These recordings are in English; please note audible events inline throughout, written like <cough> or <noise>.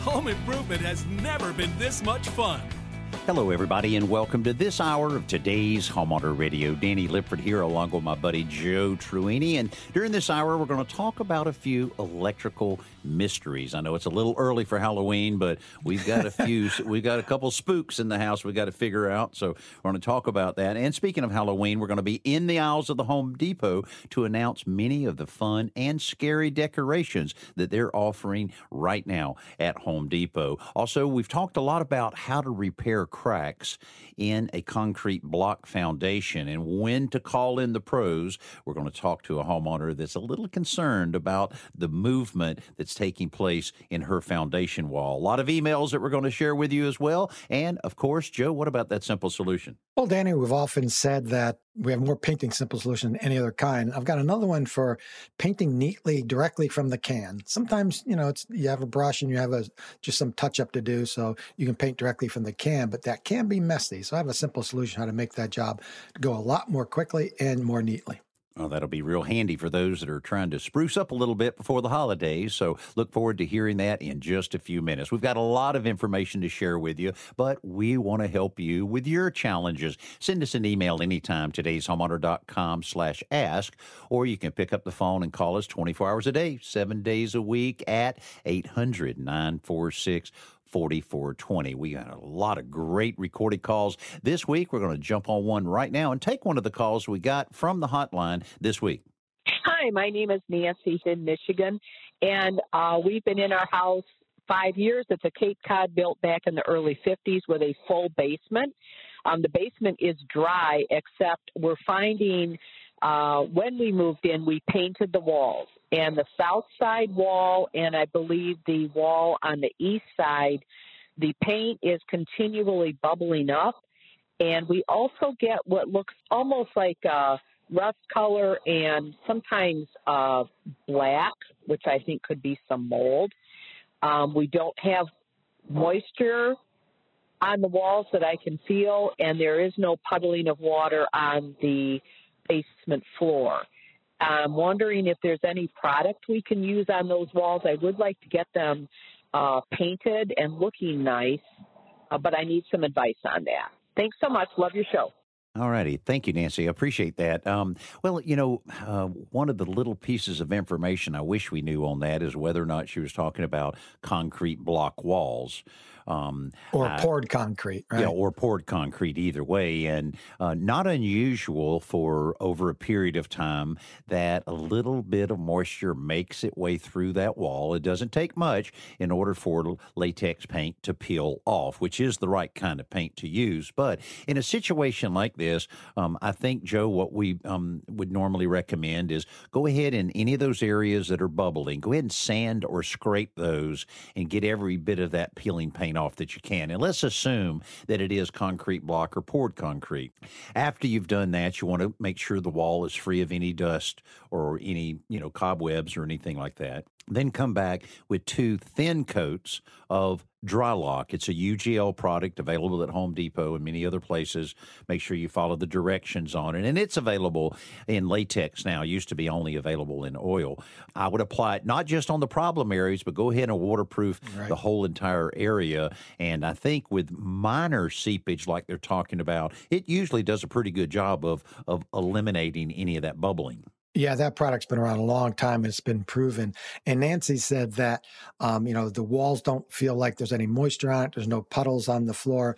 Home improvement has never been this much fun. Hello, everybody, and welcome to this hour of today's Homeowner Radio. Danny Lipford here, along with my buddy Joe Truini. And during this hour, we're going to talk about a few electrical mysteries. I know it's a little early for Halloween, but we've got a few, we've got a couple spooks in the house we've got to figure out. So we're going to talk about that. And speaking of Halloween, we're going to be in the aisles of the Home Depot to announce many of the fun and scary decorations that they're offering right now at Home Depot. Also, we've talked a lot about how to repair cracks in a concrete block foundation and when to call in the pros. We're going to talk to a homeowner that's a little concerned about the movement that's taking place in her foundation wall. A lot of emails that we're going to share with you as well. And of course, Joe, what about that simple solution? Well, Danny, we've often said that we have more painting simple solution than any other kind. I've got another one for painting neatly directly from the can. Sometimes, you know, it's you have a brush and you have a just some touch up to do, so you can paint directly from the can, but that can be messy. So I have a simple solution how to make that job go a lot more quickly and more neatly. Well, that'll be real handy for those that are trying to spruce up a little bit before the holidays. So look forward to hearing that in just a few minutes. We've got a lot of information to share with you, but we want to help you with your challenges. Send us an email anytime, today's homeowner.com slash ask, or you can pick up the phone and call us 24 hours a day, seven days a week at 800 946 4420. We got a lot of great recorded calls this week. We're going to jump on one right now and take one of the calls we got from the hotline this week. Hi, my name is Nancy in Michigan, and uh, we've been in our house five years. It's a Cape Cod built back in the early 50s with a full basement. Um, the basement is dry, except we're finding uh, when we moved in, we painted the walls. And the south side wall, and I believe the wall on the east side, the paint is continually bubbling up. And we also get what looks almost like a rust color and sometimes uh, black, which I think could be some mold. Um, we don't have moisture on the walls that I can feel, and there is no puddling of water on the basement floor. I'm wondering if there's any product we can use on those walls. I would like to get them uh, painted and looking nice, uh, but I need some advice on that. Thanks so much. Love your show. All righty. Thank you, Nancy. I appreciate that. Um, well, you know, uh, one of the little pieces of information I wish we knew on that is whether or not she was talking about concrete block walls. Um, or uh, poured concrete, right? Yeah, or poured concrete, either way. And uh, not unusual for over a period of time that a little bit of moisture makes its way through that wall. It doesn't take much in order for latex paint to peel off, which is the right kind of paint to use. But in a situation like this, um, I think, Joe, what we um, would normally recommend is go ahead in any of those areas that are bubbling, go ahead and sand or scrape those and get every bit of that peeling paint off that you can. And let's assume that it is concrete block or poured concrete. After you've done that, you want to make sure the wall is free of any dust or any, you know, cobwebs or anything like that. Then come back with two thin coats of Drylok. It's a UGL product available at Home Depot and many other places. Make sure you follow the directions on it. And it's available in latex now. It used to be only available in oil. I would apply it not just on the problem areas, but go ahead and waterproof right. the whole entire area. And I think with minor seepage like they're talking about, it usually does a pretty good job of of eliminating any of that bubbling. Yeah, that product's been around a long time. It's been proven. And Nancy said that, um, you know, the walls don't feel like there's any moisture on it. There's no puddles on the floor.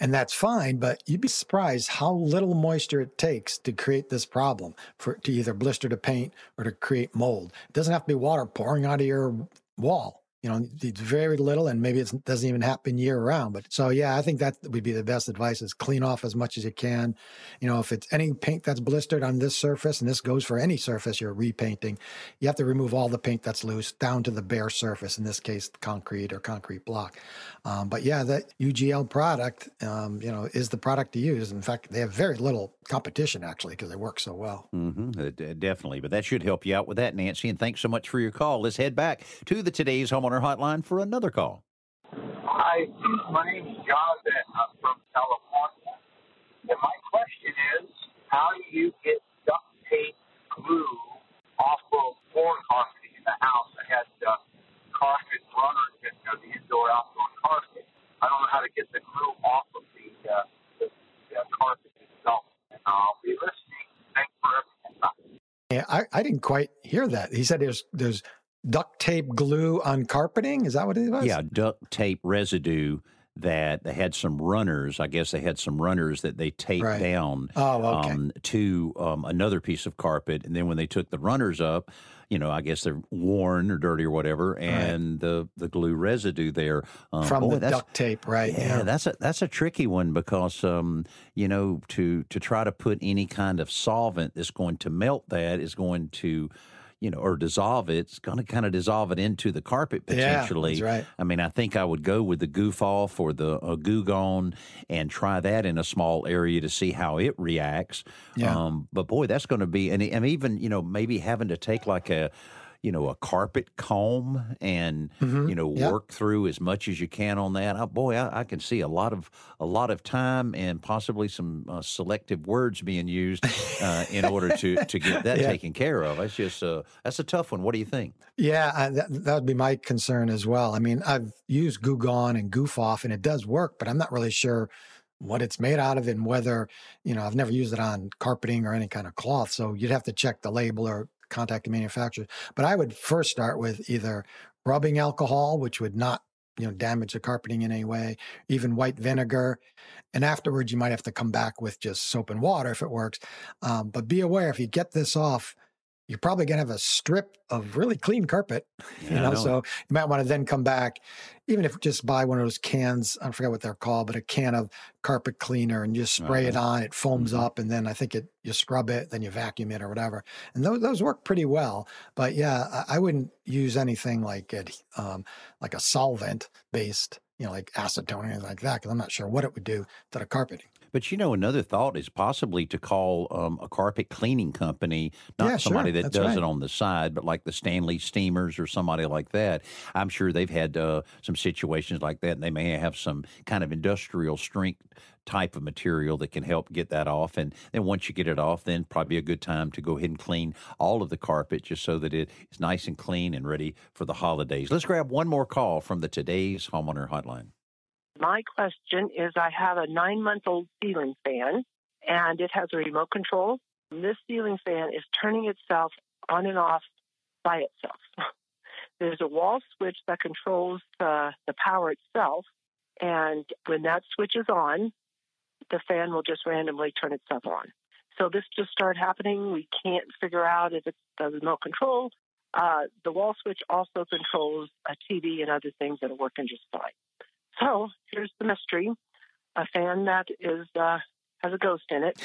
And that's fine, but you'd be surprised how little moisture it takes to create this problem for to either blister the paint or to create mold. It doesn't have to be water pouring out of your wall. You know, it's very little, and maybe it doesn't even happen year round. But so, yeah, I think that would be the best advice: is clean off as much as you can. You know, if it's any paint that's blistered on this surface, and this goes for any surface you're repainting, you have to remove all the paint that's loose down to the bare surface. In this case, concrete or concrete block. Um, but yeah, that UGL product, um, you know, is the product to use. In fact, they have very little competition actually because they work so well. Mm-hmm, uh, definitely, but that should help you out with that, Nancy. And thanks so much for your call. Let's head back to the today's homeowner homeowner hotline for another call. Hi, my name is Jonathan. I'm from California. And my question is how do you get duct tape glue off of floor carpeting in the house? I had uh, carpet runners in uh, the indoor outdoor carpet. I don't know how to get the glue off of the, uh, the, the carpet itself. And I'll be listening. Thanks for everything. Yeah, I, I didn't quite hear that. He said there's there's duct tape glue on carpeting. Is that what it was? Yeah, duct tape residue that they had some runners. I guess they had some runners that they taped right. down oh, okay. um, to um, another piece of carpet, and then when they took the runners up, you know, I guess they're worn or dirty or whatever, and right. the the glue residue there um, from the duct tape, right? Yeah, yeah, that's a that's a tricky one because um, you know to to try to put any kind of solvent that's going to melt that is going to you know, or dissolve it, it's going to kind of dissolve it into the carpet potentially. Yeah, right. I mean, I think I would go with the goof off or the uh, goo gone and try that in a small area to see how it reacts. Yeah. Um, but boy, that's going to be, and, and even, you know, maybe having to take like a, you know, a carpet comb and mm-hmm. you know yep. work through as much as you can on that. Oh, boy, I, I, can see a lot of a lot of time and possibly some uh, selective words being used uh, in order to to get that <laughs> yeah. taken care of. That's just uh, that's a tough one. What do you think? Yeah, I, that, that would be my concern as well. I mean, I've used Goo Gone and Goof Off, and it does work, but I'm not really sure what it's made out of and whether you know i've never used it on carpeting or any kind of cloth so you'd have to check the label or contact the manufacturer. But I would first start with either rubbing alcohol, which would not you know damage the carpeting in any way, even white vinegar, and afterwards you might have to come back with just soap and water if it works. Um, but be aware if you get this off, you're probably going to have a strip of really clean carpet, <laughs> you know, so you might want to then come back, even if just buy one of those cans, I forget what they're called, but a can of carpet cleaner and just spray it on, it foams mm-hmm. up and then I think it, you scrub it, then you vacuum it or whatever. And those, those work pretty well, but yeah, I, I wouldn't use anything like it, um, like a solvent based, you know, like acetone or anything like that, because I'm not sure what it would do to the carpeting. But you know, another thought is possibly to call um, a carpet cleaning company, not yeah, somebody sure. that That's does right. it on the side, but like the Stanley Steemers or somebody like that. I'm sure they've had uh, some situations like that, and they may have some kind of industrial strength type of material that can help get that off. And then once you get it off, then probably a good time to go ahead and clean all of the carpet just so that it is nice and clean and ready for the holidays. Let's grab one more call from the today's homeowner hotline. My question is I have a nine month old ceiling fan and it has a remote control. This ceiling fan is turning itself on and off by itself. <laughs> There's a wall switch that controls the, the power itself. And when that switch is on, the fan will just randomly turn itself on. So this just started happening. We can't figure out if it's the remote control. Uh, the wall switch also controls a TV and other things that are working just fine. So here's the mystery: a fan that is uh, has a ghost in it.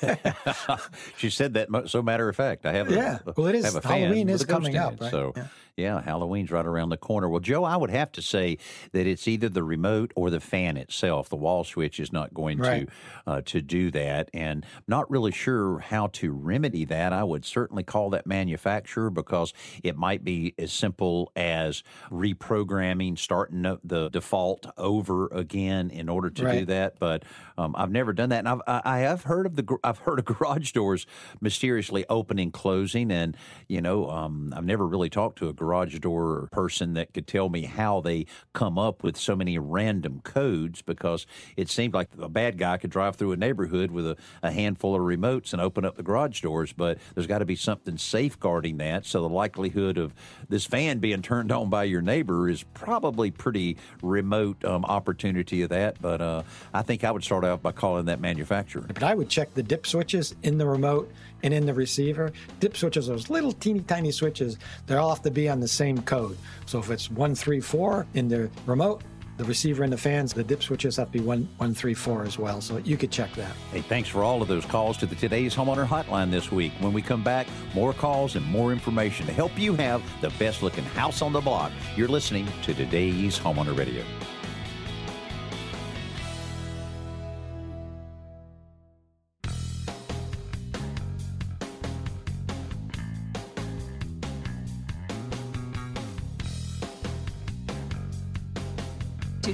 <laughs> she said that so matter of fact. I have a, yeah. Well, it is Halloween is coming up, right? So yeah. Yeah. Halloween's right around the corner. Well, Joe, I would have to say that it's either the remote or the fan itself. The wall switch is not going right. to uh, to do that, and not really sure how to remedy that. I would certainly call that manufacturer because it might be as simple as reprogramming, starting the default over again in order to right. do that. But um, I've never done that, and I've I have heard of the I've heard of <laughs> garage doors mysteriously opening, closing, and you know um, I've never really talked to a garage door person that could tell me how they come up with so many random codes because it seemed like a bad guy could drive through a neighborhood with a, a handful of remotes and open up the garage doors, but there's got to be something safeguarding that. So the likelihood of this fan being turned on by your neighbor is probably pretty remote um, opportunity of that. But uh, I think I would start out by calling that manufacturer. But I would check the dip switches in the remote and in the receiver. Dip switches, those little teeny tiny switches, they all have to be on the same code. So if it's 134 in the remote, the receiver and the fans, the dip switches have to be 134 as well. So you could check that. Hey, thanks for all of those calls to the Today's Homeowner Hotline this week. When we come back, more calls and more information to help you have the best looking house on the block. You're listening to Today's Homeowner Radio.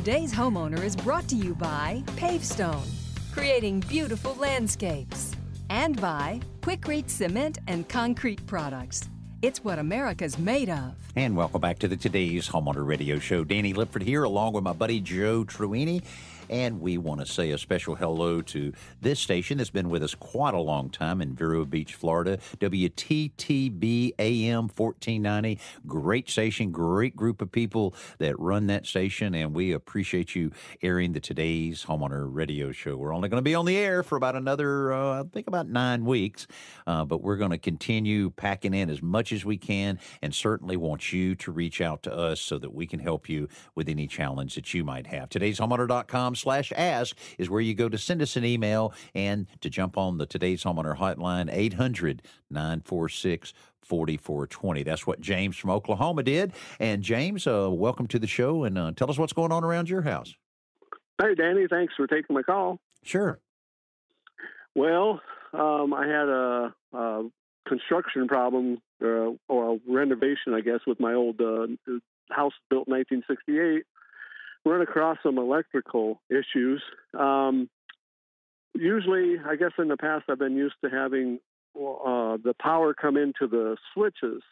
Today's homeowner is brought to you by Pavestone, creating beautiful landscapes, and by Quikrete Cement and Concrete Products. It's what America's made of. And welcome back to the Today's Homeowner Radio Show. Danny Lipford here, along with my buddy Joe Truini. And we want to say a special hello to this station that's been with us quite a long time in Vero Beach, Florida. WTTB AM 1490. Great station, great group of people that run that station. And we appreciate you airing the Today's Homeowner Radio Show. We're only going to be on the air for about another, uh, I think, about nine weeks. Uh, but we're going to continue packing in as much as we can and certainly want you to reach out to us so that we can help you with any challenge that you might have. Today's homeowner.com slash ask is where you go to send us an email and to jump on the Today's Homeowner Hotline, 800 946 4420. That's what James from Oklahoma did. And James, uh, welcome to the show and uh, tell us what's going on around your house. Hey, Danny, thanks for taking my call. Sure. Well, um, I had a, a construction problem uh, or a renovation, I guess, with my old uh, house built in 1968 run across some electrical issues. Um, usually, I guess in the past, I've been used to having uh, the power come into the switches,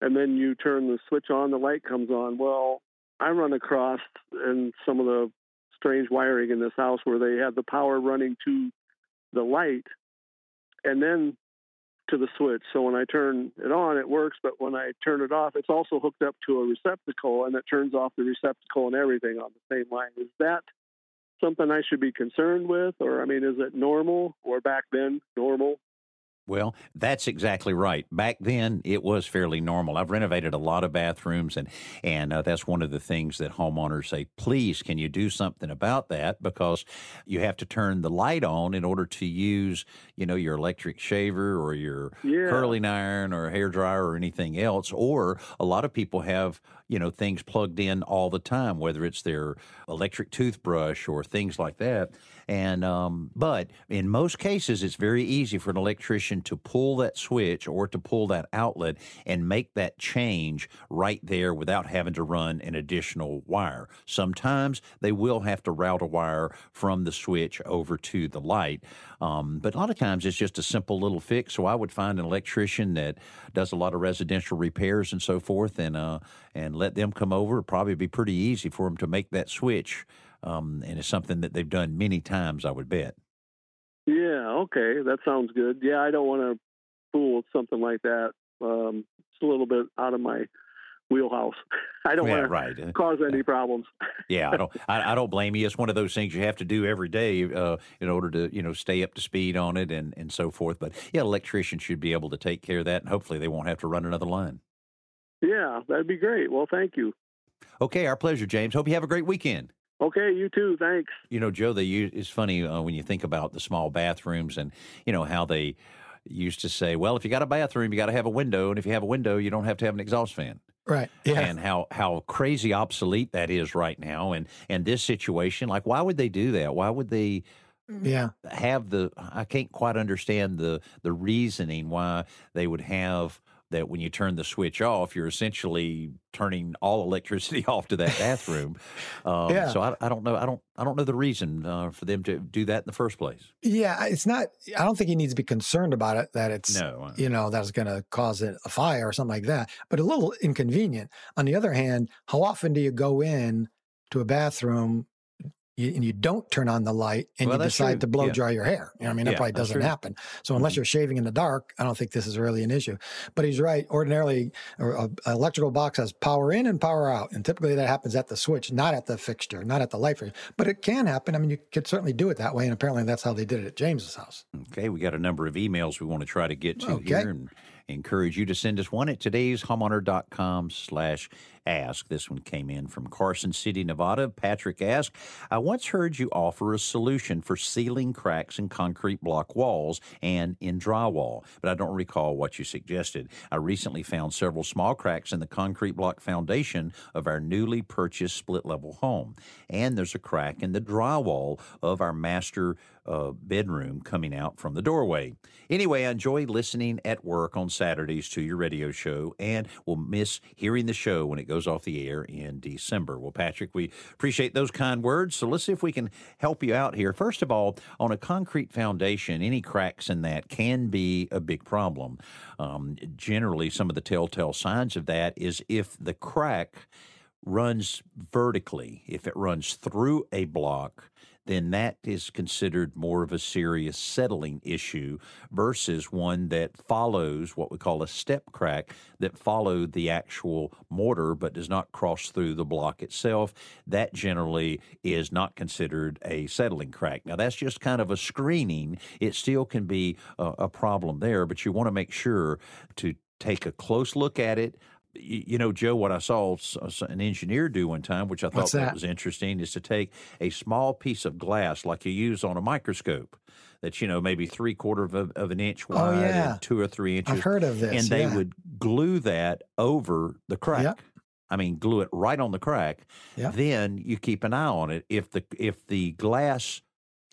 and then you turn the switch on, the light comes on. Well, I run across in some of the strange wiring in this house where they have the power running to the light, and then to the switch. So when I turn it on, it works, but when I turn it off, it's also hooked up to a receptacle and it turns off the receptacle and everything on the same line. Is that something I should be concerned with? Or, I mean, is it normal or back then normal? Well, that's exactly right. Back then, it was fairly normal. I've renovated a lot of bathrooms, and and uh, that's one of the things that homeowners say. Please, can you do something about that? Because you have to turn the light on in order to use, you know, your electric shaver or your yeah. curling iron or hair dryer or anything else. Or a lot of people have you know things plugged in all the time, whether it's their electric toothbrush or things like that. And um, but in most cases, it's very easy for an electrician to pull that switch or to pull that outlet and make that change right there without having to run an additional wire. Sometimes they will have to route a wire from the switch over to the light. Um, but a lot of times it's just a simple little fix. So I would find an electrician that does a lot of residential repairs and so forth, and uh, and let them come over. It'd probably be pretty easy for them to make that switch um, and it's something that they've done many times, I would bet. Yeah, okay, that sounds good. Yeah, I don't want to fool with something like that. Um, it's a little bit out of my wheelhouse. <laughs> I don't yeah, want right. to cause any problems. <laughs> yeah, I don't. I, I, don't blame you. It's one of those things you have to do every day uh, in order to you know stay up to speed on it and and so forth. But yeah, electricians should be able to take care of that, and hopefully they won't have to run another line. Yeah, that'd be great. Well, thank you. Okay, our pleasure, James. Hope you have a great weekend. Okay, you too. Thanks. You know, Joe, they use, it's funny uh, when you think about the small bathrooms and, you know, how they used to say, well, if you got a bathroom, you got to have a window. And if you have a window, you don't have to have an exhaust fan. Right. Yeah. And how, how crazy obsolete that is right now. And, and this situation, like, why would they do that? Why would they yeah have the i can't quite understand the the reasoning why they would have that when you turn the switch off, you're essentially turning all electricity <laughs> off to that bathroom. Um, yeah. So I, I, don't know. I don't. I don't know the reason uh, for them to do that in the first place. Yeah, it's not. I don't think he needs to be concerned about it. That it's no. you know that's going to cause it a fire or something like that. But a little inconvenient. On the other hand, how often do you go in to a bathroom you, and you don't turn on the light and well, you decide true. to blow yeah. dry your hair. You know, I mean, that yeah, probably doesn't happen. So unless mm-hmm. you're shaving in the dark, I don't think this is really an issue. But he's right. Ordinarily, an electrical box has power in and power out, and typically that happens at the switch, not at the fixture, not at the light fixture. But it can happen. I mean, you could certainly do it that way, and apparently that's how they did it at James's house. Okay, we got a number of emails we want to try to get to okay. here, and encourage you to send us one at today'shomeowner.com slash ask. This one came in from Carson City, Nevada. Patrick asked, I once heard you offer a solution for sealing cracks in concrete block walls and in drywall, but I don't recall what you suggested. I recently found several small cracks in the concrete block foundation of our newly purchased split level home, and there's a crack in the drywall of our master uh, bedroom coming out from the doorway. Anyway, I enjoy listening at work on Saturdays to your radio show and will miss hearing the show when it goes off the air in December. Well, Patrick, we appreciate those kind words. So let's see if we can help you out here. First of all, on a concrete foundation, any cracks in that can be a big problem. Um, generally, some of the telltale signs of that is if the crack runs vertically, if it runs through a block, then that is considered more of a serious settling issue versus one that follows what we call a step crack that followed the actual mortar but does not cross through the block itself. That generally is not considered a settling crack. Now, that's just kind of a screening. It still can be a, a problem there, but you want to make sure to take a close look at it, you know, Joe, what I saw an engineer do one time, which I thought that? was interesting, is to take a small piece of glass like you use on a microscope that's, you know, maybe three quarter of, of an inch oh, wide oh, yeah. and two or three inches. I've heard of this. And they yeah. would glue that over the crack. Yep. I mean, glue it right on the crack. Yep. Then you keep an eye on it. If the if the glass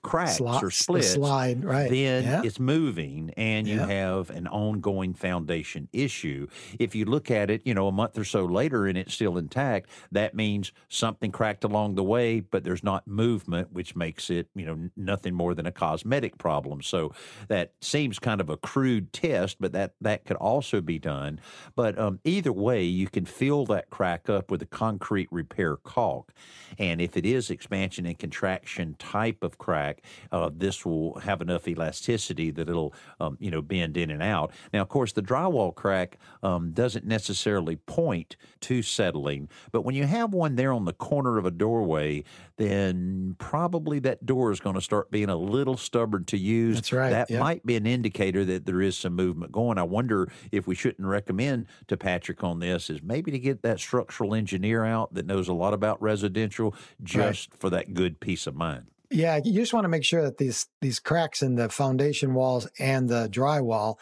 cracks Slots, or splits, slide, right. then yeah. it's moving and you yeah. have an ongoing foundation issue. If you look at it, you know, a month or so later and it's still intact, that means something cracked along the way, but there's not movement, which makes it, you know, nothing more than a cosmetic problem. So that seems kind of a crude test, but that, that could also be done. But um, either way, you can fill that crack up with a concrete repair caulk. And if it is expansion and contraction type of crack, uh, this will have enough elasticity that it'll, um, you know, bend in and out. Now, of course, the drywall crack um, doesn't necessarily point to settling, but when you have one there on the corner of a doorway, then probably that door is going to start being a little stubborn to use. That's right. That yep. might be an indicator that there is some movement going. I wonder if we shouldn't recommend to Patrick on this is maybe to get that structural engineer out that knows a lot about residential just right. for that good peace of mind. Yeah, you just want to make sure that these these cracks in the foundation walls and the drywall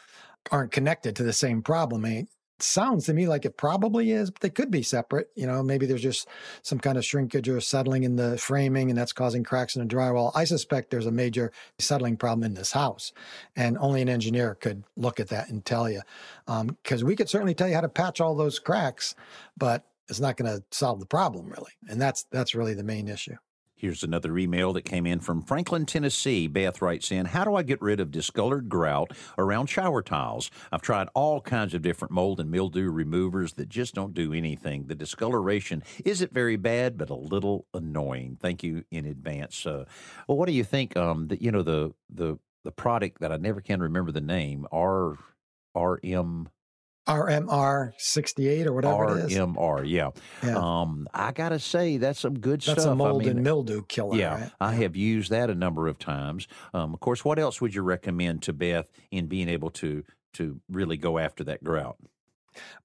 aren't connected to the same problem. It sounds to me like it probably is, but they could be separate. You know, maybe there's just some kind of shrinkage or settling in the framing, and that's causing cracks in the drywall. I suspect there's a major settling problem in this house, and only an engineer could look at that and tell you. Because um, we could certainly tell you how to patch all those cracks, but it's not going to solve the problem really, and that's that's really the main issue. Here's another email that came in from Franklin, Tennessee. Beth writes in How do I get rid of discolored grout around shower tiles? I've tried all kinds of different mold and mildew removers that just don't do anything. The discoloration isn't very bad, but a little annoying. Thank you in advance. Uh, well, what do you think? Um, that you know the the the product that I never can remember the name R R M RMR 68 or whatever RMR, it is. RMR, yeah. yeah. Um, I got to say, that's some good that's stuff. That's a mold I mean, and mildew killer. Yeah, right? I yeah. have used that a number of times. Um, of course, what else would you recommend to Beth in being able to to really go after that grout?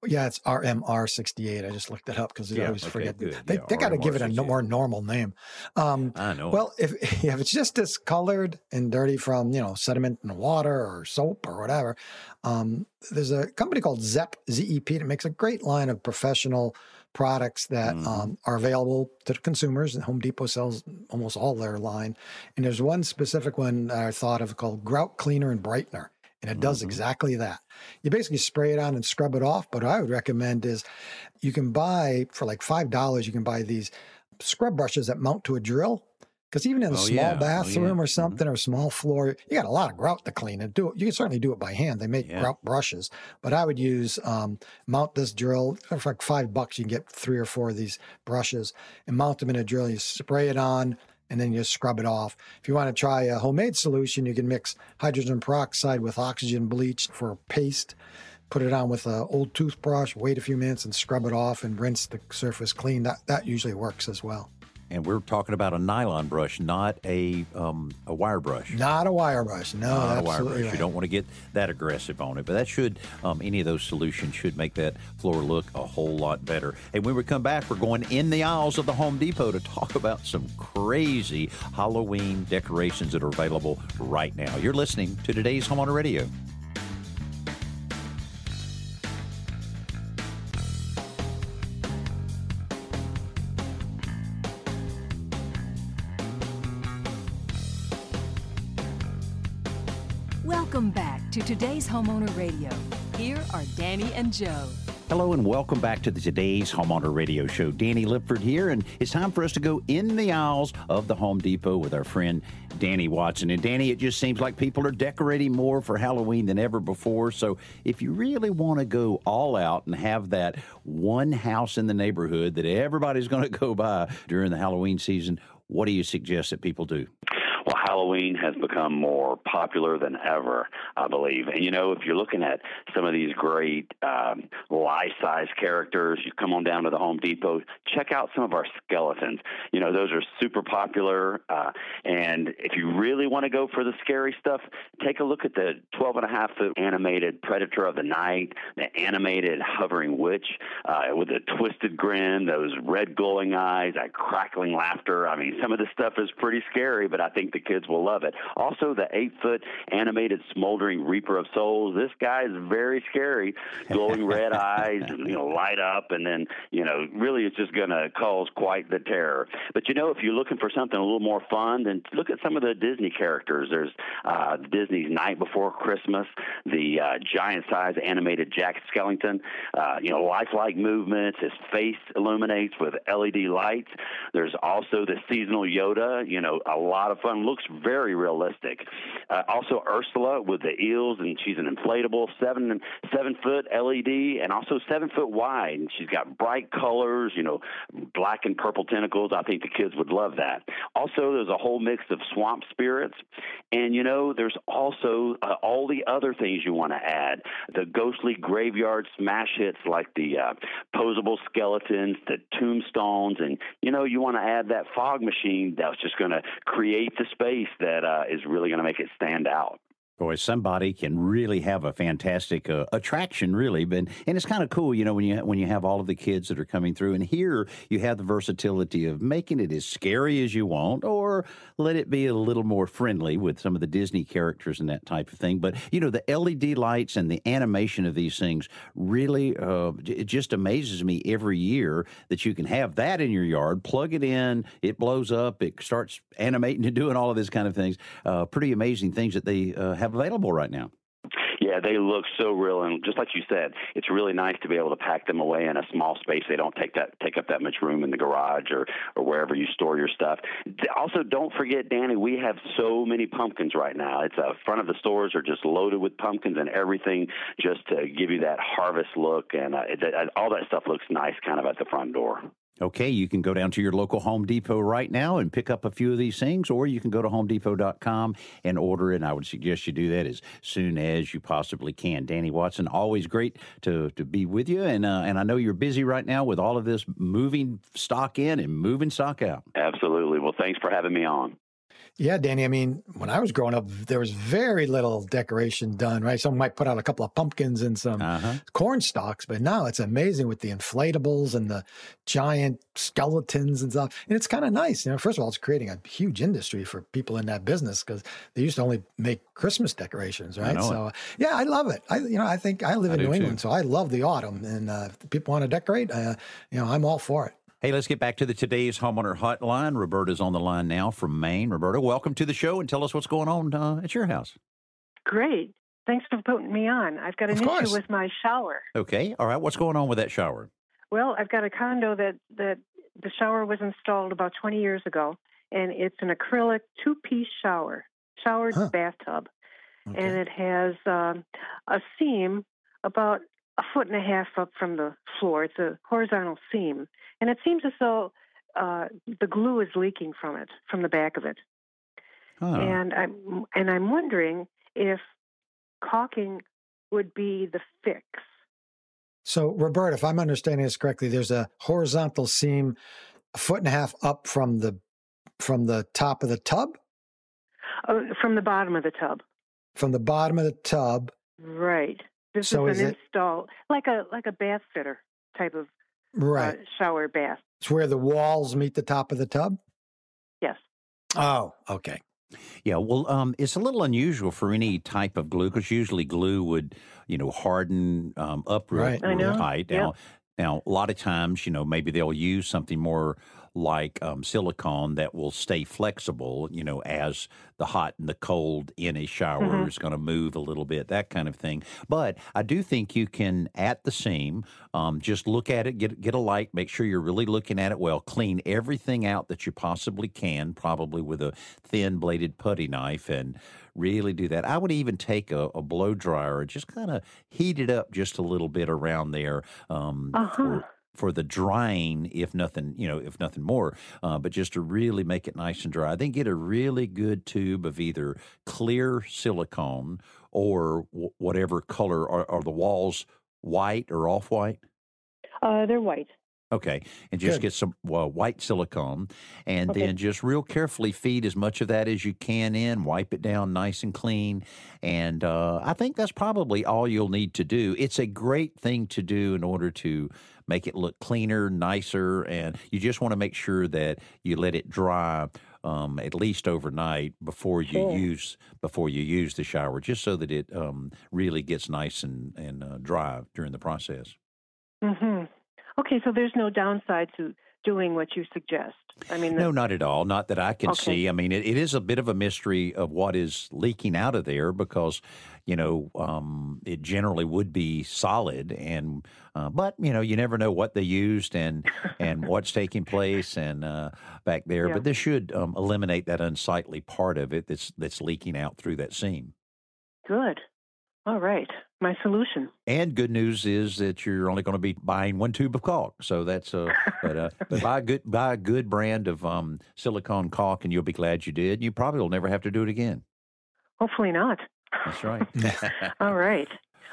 Yeah, it's RMR68. I just looked it up because I yeah, always okay, forget. Good. They, yeah, they got to give it a no, more normal name. Um, I know. Well, if, <laughs> if it's just discolored and dirty from, you know, sediment and water or soap or whatever, um, there's a company called ZEP, Z-E-P, that makes a great line of professional products that Mhm. um, are available to consumers. And Home Depot sells almost all their line. And there's one specific one that I thought of called Grout Cleaner and Brightener. And it does Mhm. exactly that. You basically spray it on and scrub it off. But I would recommend is you can buy for like $5, you can buy these scrub brushes that mount to a drill. Because even in a Oh, small yeah. Oh, bathroom yeah. or something or small floor, you got a lot of grout to clean and do it. You can certainly do it by hand. They make Yeah. grout brushes, but I would use um, mount this drill for like five bucks. You can get three or four of these brushes and mount them in a drill. You spray it on and then you scrub it off. If you want to try a homemade solution, you can mix hydrogen peroxide with oxygen bleach for a paste. Put it on with an old toothbrush, wait a few minutes, and scrub it off and rinse the surface clean. That that usually works as well. And we're talking about a nylon brush, not a um, a wire brush. Not a wire brush. No, not a wire absolutely brush. right. You don't want to get that aggressive on it, but that should um, any of those solutions should make that floor look a whole lot better. And when we come back, we're going in the aisles of the Home Depot to talk about some crazy Halloween decorations that are available right now. You're listening to today's Homeowner Radio. Today's Homeowner Radio. Here are Danny and Joe. Hello and welcome back to the today's Homeowner Radio Show. Danny Lipford here, and it's time for us to go in the aisles of the Home Depot with our friend Danny Watson. And Danny, it just seems like people are decorating more for Halloween than ever before. So if you really want to go all out and have that one house in the neighborhood that everybody's going <laughs> to go by during the Halloween season, what do you suggest that people do? Well, Halloween has become more popular than ever, I believe. And you know, if you're looking at some of these great um, life-size characters, you come on down to the Home Depot, check out some of our skeletons. You know, those are super popular. Uh, and if you really want to go for the scary stuff, take a look at the 12 and a half foot animated Predator of the Night, the animated hovering witch uh, with a twisted grin, those red glowing eyes, that crackling laughter. I mean, some of this stuff is pretty scary, but I think the kids will love it. Also, the eight foot animated smoldering Reaper of Souls. This guy is very scary, glowing red <laughs> eyes, and, you know, light up, and then you know, really, it's just going to cause quite the terror. But you know, if you're looking for something a little more fun, then look at some of the Disney characters. There's uh, Disney's Night Before Christmas, the uh, giant size animated Jack Skellington. Uh, you know, lifelike movements. His face illuminates with LED lights. There's also the seasonal Yoda. You know, a lot of fun. Looks very realistic. Uh, also Ursula with the eels, and she's an inflatable seven seven foot LED, and also seven foot wide. And she's got bright colors. You know, black and purple tentacles. I think the kids would love that. Also, there's a whole mix of swamp spirits, and you know, there's also uh, all the other things you want to add. The ghostly graveyard smash hits like the uh, posable skeletons, the tombstones, and you know, you want to add that fog machine that's just going to create the space that uh, is really going to make it stand out. Boy, somebody can really have a fantastic uh, attraction, really. But and it's kind of cool, you know, when you when you have all of the kids that are coming through, and here you have the versatility of making it as scary as you want, or let it be a little more friendly with some of the Disney characters and that type of thing. But you know, the LED lights and the animation of these things really uh, it just amazes me every year that you can have that in your yard, plug it in, it blows up, it starts animating and doing all of this kind of things. Uh, pretty amazing things that they uh, have available right now. Yeah, they look so real, and just like you said, it's really nice to be able to pack them away in a small space. They don't take that take up that much room in the garage or or wherever you store your stuff. Also, don't forget, Danny, we have so many pumpkins right now. It's uh, front of the stores are just loaded with pumpkins and everything, just to give you that harvest look, and uh, it, all that stuff looks nice, kind of at the front door. Okay, you can go down to your local Home Depot right now and pick up a few of these things, or you can go to homedepot.com and order it. And I would suggest you do that as soon as you possibly can. Danny Watson, always great to, to be with you. And, uh, and I know you're busy right now with all of this moving stock in and moving stock out. Absolutely. Well, thanks for having me on. Yeah, Danny. I mean, when I was growing up, there was very little decoration done, right? Someone might put out a couple of pumpkins and some Uh-huh. corn stalks, but now it's amazing with the inflatables and the giant skeletons and stuff. And it's kind of nice. You know, first of all, it's creating a huge industry for people in that business because they used to only make Christmas decorations, right? know it. So, yeah, I love it. I, you know, I think I live I in New too. England, so I love the autumn. And uh, if people want to decorate, uh, you know, I'm all for it. Hey, let's get back to the today's homeowner hotline. Roberta's on the line now from Maine. Roberta, welcome to the show and tell us what's going on uh, at your house. Great. Thanks for putting me on. I've got an Of course. issue with my shower. Okay, all right. What's going on with that shower? Well, I've got a condo that that the shower was installed about 20 years ago, and it's an acrylic two-piece shower, showered Huh. bathtub, and it has um, a seam about a foot and a half up from the floor. It's a horizontal seam, and it seems as though uh, the glue is leaking from it, from the back of it. Huh. And I'm and I'm wondering if caulking would be the fix. So, Roberta, if I'm understanding this correctly, there's a horizontal seam a foot and a half up from the from the top of the tub? Oh, from the bottom of the tub. From the bottom of the tub. Right. This So is is an it- install like a like a bath fitter type of Right. uh, shower bath. it's where the walls meet the top of the tub? Yes. Oh, okay. Yeah, well, um, it's a little unusual for any type of glue because usually glue would, you know, harden um, up real, Right. I real know. tight. Yep. Now, now, a lot of times, you know, maybe they'll use something more like um, silicone that will stay flexible, you know, as the hot and the cold in a shower Mhm. is going to move a little bit, that kind of thing. But I do think you can, at the seam, um, just look at it, get get a light, make sure you're really looking at it well, clean everything out that you possibly can, probably with a thin bladed putty knife, and really do that. I would even take a, a blow dryer and just kind of heat it up just a little bit around there um, Uh-huh. for for the drying, if nothing, you know, if nothing more, uh, but just to really make it nice and dry. Then get a really good tube of either clear silicone or w- whatever color. Are, are the walls white or off white? Uh, they're white. Okay, and just Good. get some uh, white silicone, and Okay. then just real carefully feed as much of that as you can in. Wipe it down nice and clean, and uh, I think that's probably all you'll need to do. It's a great thing to do in order to make it look cleaner, nicer, and you just want to make sure that you let it dry um, at least overnight before you Sure. use before you use the shower, just so that it um, really gets nice and and uh, dry during the process. hmm Okay, so there's no downside to doing what you suggest. I mean, No, not at all. Not that I can Okay. see. I mean, it, it is a bit of a mystery of what is leaking out of there because, you know, um, it generally would be solid, and uh, but you know, you never know what they used and and <laughs> what's taking place and uh, back there. Yeah. But this should um, eliminate that unsightly part of it that's that's leaking out through that seam. good. All right, my solution. And good news is that you're only going to be buying one tube of caulk, so that's uh, but uh, <laughs> but buy a good buy a good brand of um, silicone caulk, and you'll be glad you did. You probably will never have to do it again. Hopefully not. That's right. <laughs> All right.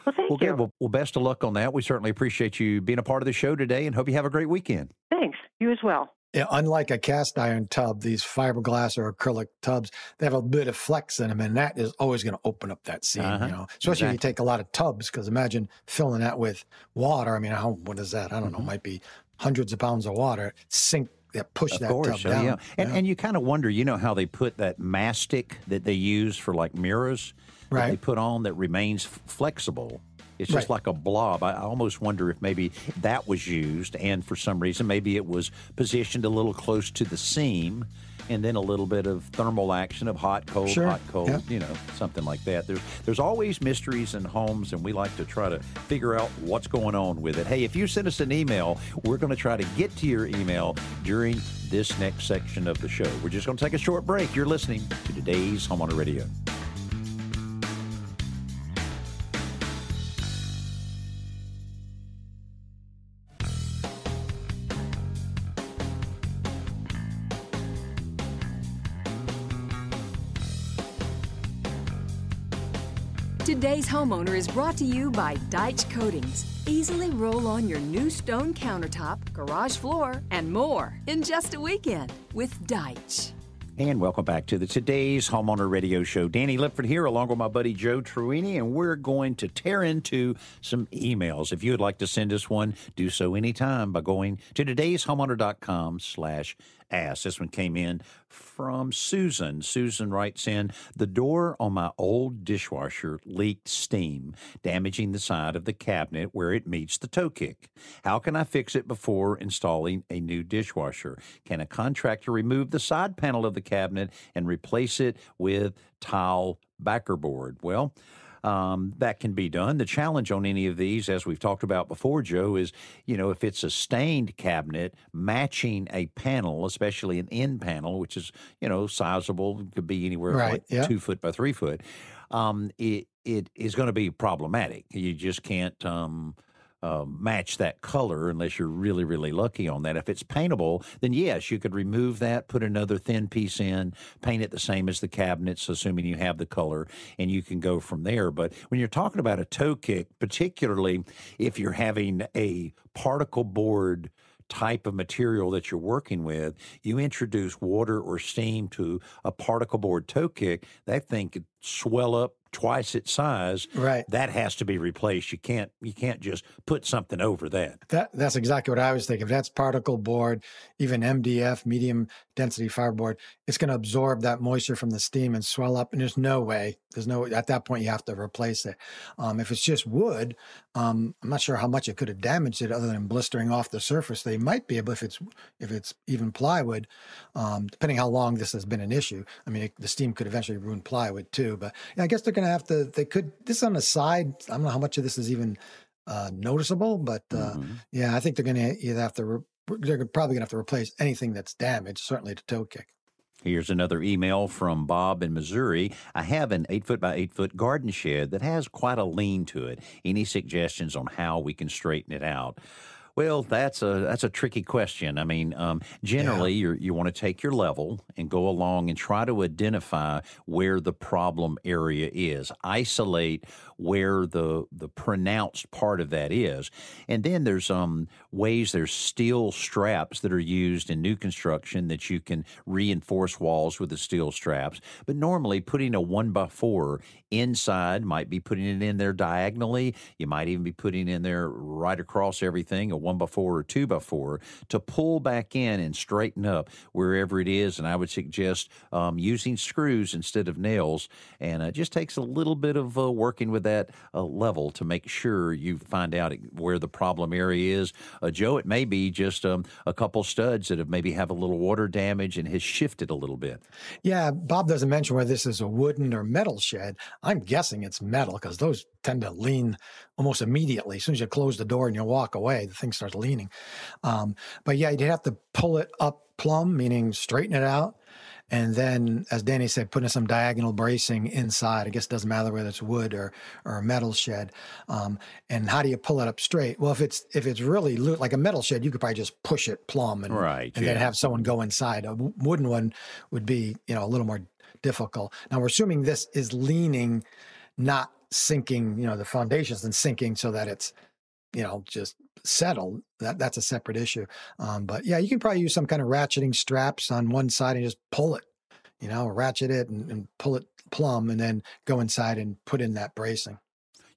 Well, thank well, you. good. Well, well, best of luck on that. We certainly appreciate you being a part of the show today, and hope you have a great weekend. Thanks. You as well. Yeah, unlike a cast iron tub, these fiberglass or acrylic tubs, they have a bit of flex in them, and that is always going to open up that seam. Uh-huh, You know, especially if you take a lot of tubs, because imagine filling that with water. I mean, how what is that? I don't know. Might be hundreds of pounds of water. Sink that push Of that course, tub down. yeah. And Yeah. and you kind of wonder, you know, how they put that mastic that they use for like mirrors that they put on that remains f- flexible. It's just Right. like a blob. I almost wonder if maybe that was used, and for some reason, maybe it was positioned a little close to the seam, and then a little bit of thermal action of hot, cold, Sure. hot, cold. Yeah. You know, something like that. There's there's always mysteries in homes, and we like to try to figure out what's going on with it. Hey, if you send us an email, we're going to try to get to your email during this next section of the show. We're just going to take a short break. You're listening to today's Homeowner Radio. Today's homeowner is brought to you by Daich Coatings. Easily roll on your new stone countertop, garage floor, and more in just a weekend with Daich. And welcome back to the today's homeowner radio show. Danny Lipford here, along with my buddy Joe Truini, and we're going to tear into some emails. If you would like to send us one, do so anytime by going to today'shomeowner.com slash ask. This one came in from Susan. Susan writes in, the door on my old dishwasher leaked steam, damaging the side of the cabinet where it meets the toe kick. How can I fix it before installing a new dishwasher? Can a contractor remove the side panel of the cabinet and replace it with tile backer board? Well, um, that can be done. The challenge on any of these, as we've talked about before, Joe, is you know if it's a stained cabinet, matching a panel, especially an end panel, which is you know sizable, could be anywhere Right, like yeah. two foot by three foot. Um, it it is going to be problematic. You just can't. Um, uh, match that color unless you're really, really lucky on that. If it's paintable, then yes, you could remove that, put another thin piece in, paint it the same as the cabinets, assuming you have the color, and you can go from there. But when you're talking about a toe kick, particularly if you're having a particle board type of material that you're working with, you introduce water or steam to a particle board toe kick, that thing could swell up twice its size, right? That has to be replaced. You can't you can't just put something over that. That that's exactly what I was thinking. If that's particle board, even MDF, medium density fiberboard, it's going to absorb that moisture from the steam and swell up. And there's no way. There's no at that point you have to replace it. Um, if it's just wood, um, I'm not sure how much it could have damaged it other than blistering off the surface. They might be able if it's if it's even plywood, um, depending how long this has been an issue. I mean, it, the steam could eventually ruin plywood too. But yeah, I guess they're going to have to. They could. This on the side. I don't know how much of this is even uh, noticeable, but uh, mm-hmm. yeah, I think they're going to either have to. Re- they're probably going to have to replace anything that's damaged. Certainly the toe kick. Here's another email from Bob in Missouri. I have an eight foot by eight foot garden shed that has quite a lean to it. Any suggestions on how we can straighten it out? Well, that's a that's a tricky question. I mean, um, generally, yeah. you want to take your level and go along and try to identify where the problem area is. Isolate where the the pronounced part of that is, and then there's um ways there's steel straps that are used in new construction that you can reinforce walls with the steel straps. But normally, putting a one by four inside might be putting it in there diagonally. You might even be putting in there right across everything a one by four or two by four to pull back in and straighten up wherever it is. And I would suggest um, using screws instead of nails. And it just takes a little bit of uh, working with that uh, level to make sure you find out where the problem area is. Uh, Joe, it may be just um, a couple studs that have maybe have a little water damage and has shifted a little bit. Yeah, Bob doesn't mention whether this is a wooden or metal shed. I'm guessing it's metal because those tend to lean almost immediately. As soon as you close the door and you walk away, the thing starts leaning. Um, but yeah, you'd have to pull it up plumb, meaning straighten it out and then, as Danny said, putting some diagonal bracing inside. I guess it doesn't matter whether it's wood or or a metal shed. Um, and how do you pull it up straight? Well, if it's if it's really like a metal shed, you could probably just push it plumb and right, and yeah. then have someone go inside. A wooden one would be you know a little more difficult. Now we're assuming this is leaning, not sinking. You know the foundations and sinking so that it's you know just settled, that that's a separate issue. Um, but yeah, you can probably use some kind of ratcheting straps on one side and just pull it, you know, ratchet it and, and pull it plumb, and then go inside and put in that bracing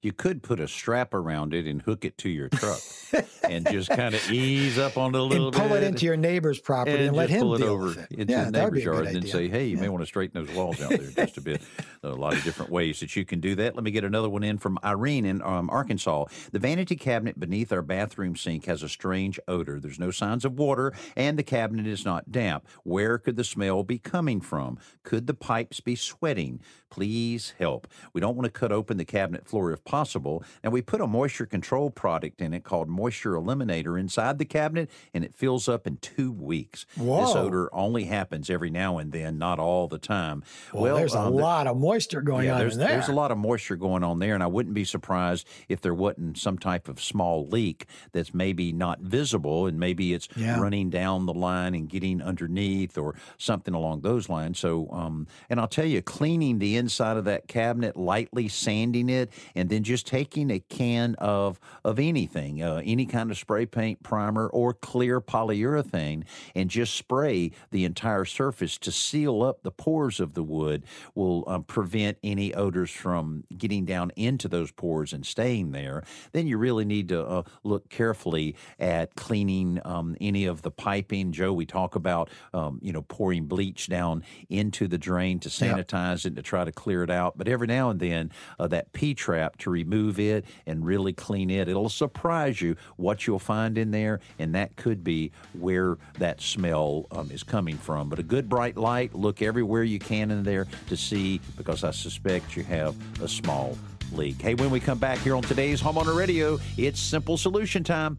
you could put a strap around it and hook it to your truck <laughs> and just kind of ease up on it a little and pull bit. it into your neighbor's property and, and let him pull it over it. into yeah, the neighbor's yard and then say, hey, you yeah. may want to straighten those walls out there just a bit. <laughs> a lot of different ways that you can do that. Let me get another one in from Irene in um, Arkansas. The vanity cabinet beneath our bathroom sink has a strange odor. There's no signs of water, and the cabinet is not damp. Where could the smell be coming from? Could the pipes be sweating? Please help. We don't want to cut open the cabinet floor if possible. And we put a moisture control product in it called Moisture Eliminator inside the cabinet, and it fills up in two weeks. Whoa. This odor only happens every now and then, not all the time. Well, well there's um, a lot of moisture going yeah, on there's, there. There's a lot of moisture going on there, and I wouldn't be surprised if there wasn't some type of small leak that's maybe not visible, and maybe it's yeah. running down the line and getting underneath or something along those lines. So, um, and I'll tell you, cleaning the inside of that cabinet, lightly sanding it, and then just taking a can of of anything, uh, any kind of spray paint, primer, or clear polyurethane, and just spray the entire surface to seal up the pores of the wood will um, prevent any odors from getting down into those pores and staying there. Then you really need to uh, look carefully at cleaning um, any of the piping. Joe, we talk about um, you know pouring bleach down into the drain to sanitize it to try to clear it out. But every now and then, uh, that P trap to remove it and really clean it. It'll surprise you what you'll find in there, and that could be where that smell um, is coming from. But a good bright light, look everywhere you can in there to see, because I suspect you have a small leak. Hey, when we come back here on today's Homeowner Radio, it's simple solution time.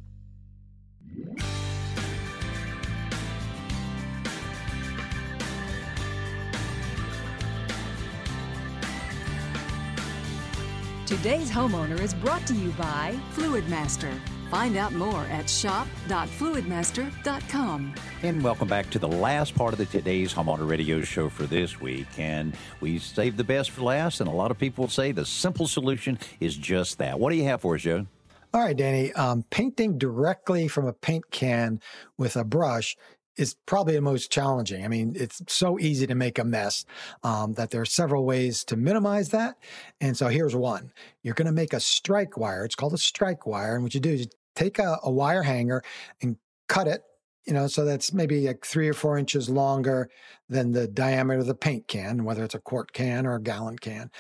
Today's homeowner is brought to you by Fluidmaster. Find out more at shop.fluidmaster.com. And welcome back to the last part of the today's Homeowner Radio show for this week. And we saved the best for last, and a lot of people say the simple solution is just that. What do you have for us, Joe? All right, Danny. Um, painting directly from a paint can with a brush is probably the most challenging. I mean, it's so easy to make a mess um, that there are several ways to minimize that. And so here's one you're going to make a strike wire. It's called a strike wire. And what you do is you take a, a wire hanger and cut it you know, so that's maybe like three or four inches longer than the diameter of the paint can, whether it's a quart can or a gallon can,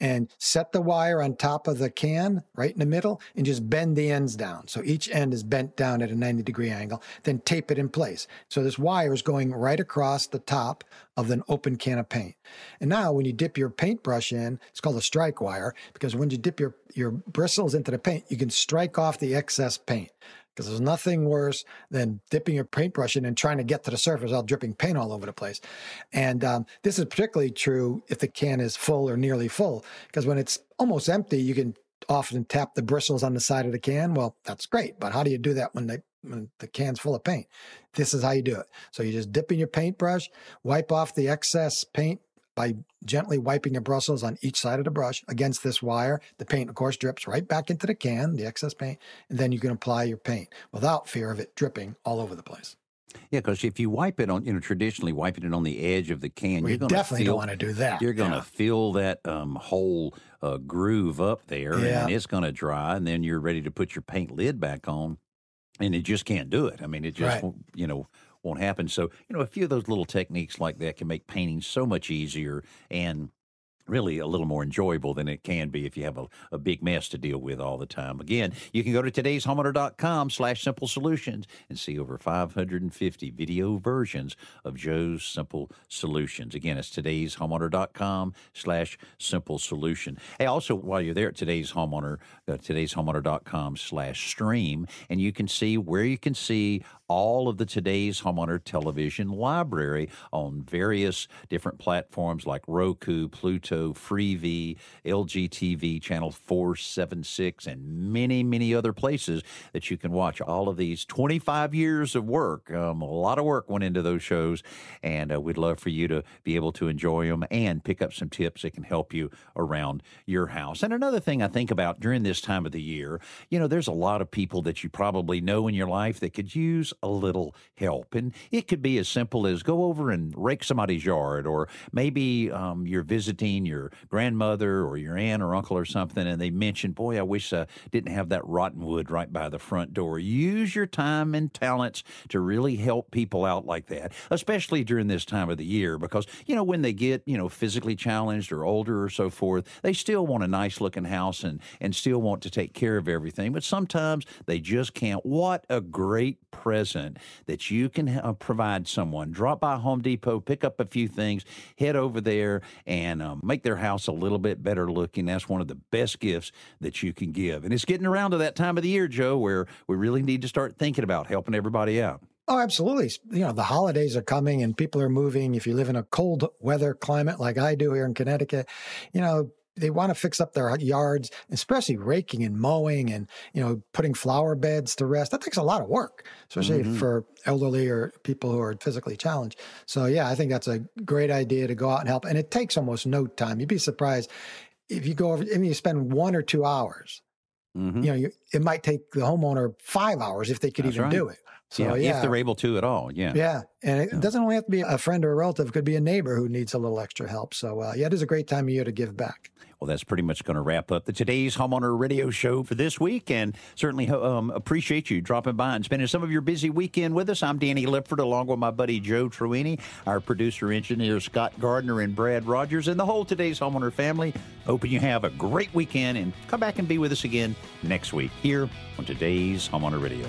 and set the wire on top of the can right in the middle and just bend the ends down. So each end is bent down at a 90 degree angle, then tape it in place. So this wire is going right across the top of an open can of paint. And now when you dip your paintbrush in, it's called a strike wire because when you dip your, your bristles into the paint, you can strike off the excess paint because there's nothing worse than dipping your paintbrush in and trying to get to the surface without dripping paint all over the place. And um, this is particularly true if the can is full or nearly full, because when it's almost empty, you can often tap the bristles on the side of the can. Well, that's great, but how do you do that when the when the can's full of paint? This is how you do it. So you just dip in your paintbrush, wipe off the excess paint by gently wiping your bristles on each side of the brush against this wire. The paint, of course, drips right back into the can, the excess paint, and then you can apply your paint without fear of it dripping all over the place. Yeah, because if you wipe it on, you know, traditionally wiping it on the edge of the can, well, you're definitely feel, don't want to do that. You're going to yeah. feel that um, whole uh, groove up there, Yeah. and it's going to dry, and then you're ready to put your paint lid back on, and it just can't do it. I mean, it just, Right. won't, you know, won't happen. So, you know, a few of those little techniques like that can make painting so much easier and really a little more enjoyable than it can be if you have a, a big mess to deal with all the time. Again, you can go to today'shomeowner.com slash simple solutions and see over 550 video versions of Joe's Simple Solutions. Again, it's today'shomeowner.com slash simple solution. Hey, also, while you're there at today's homeowner, uh, today'shomeowner.com slash stream, and you can see where you can see all of the today's homeowner television library on various different platforms like Roku, Pluto, Freevee, LG TV, channel 476, and many, many other places that you can watch all of these 25 years of work. Um, a lot of work went into those shows, and uh, we'd love for you to be able to enjoy them and pick up some tips that can help you around your house. And another thing I think about during this time of the year, you know, there's a lot of people that you probably know in your life that could use a little help. And it could be as simple as go over and rake somebody's yard, or maybe um, you're visiting your grandmother or your aunt or uncle or something, and they mention, Boy, I wish I didn't have that rotten wood right by the front door. Use your time and talents to really help people out like that, especially during this time of the year, because, you know, when they get, you know, physically challenged or older or so forth, they still want a nice looking house and, and still want to take care of everything. But sometimes they just can't. What a great present that you can uh, provide someone. Drop by Home Depot, pick up a few things, head over there and um, make their house a little bit better looking. That's one of the best gifts that you can give. And it's getting around to that time of the year, Joe, where we really need to start thinking about helping everybody out. Oh, absolutely. You know, the holidays are coming and people are moving. If you live in a cold weather climate like I do here in Connecticut, you know, they want to fix up their yards, especially raking and mowing and, you know, putting flower beds to rest. That takes a lot of work, especially Mhm. for elderly or people who are physically challenged. So, yeah, I think that's a great idea to go out and help. And it takes almost no time. You'd be surprised if you go over, and you spend one or two hours. Mhm. You know, you, it might take the homeowner five hours if they could That's even right. do it. So, yeah, yeah. if they're able to at all. Yeah. Yeah. And it Yeah. doesn't only have to be a friend or a relative, it could be a neighbor who needs a little extra help. So, uh, yeah, it is a great time of year to give back. Well, that's pretty much going to wrap up the today's homeowner radio show for this week, and certainly um, appreciate you dropping by and spending some of your busy weekend with us. I'm Danny Lipford, along with my buddy Joe Truini, our producer engineer Scott Gardner, and Brad Rogers, and the whole today's homeowner family. Hoping you have a great weekend, and come back and be with us again next week here on today's homeowner radio.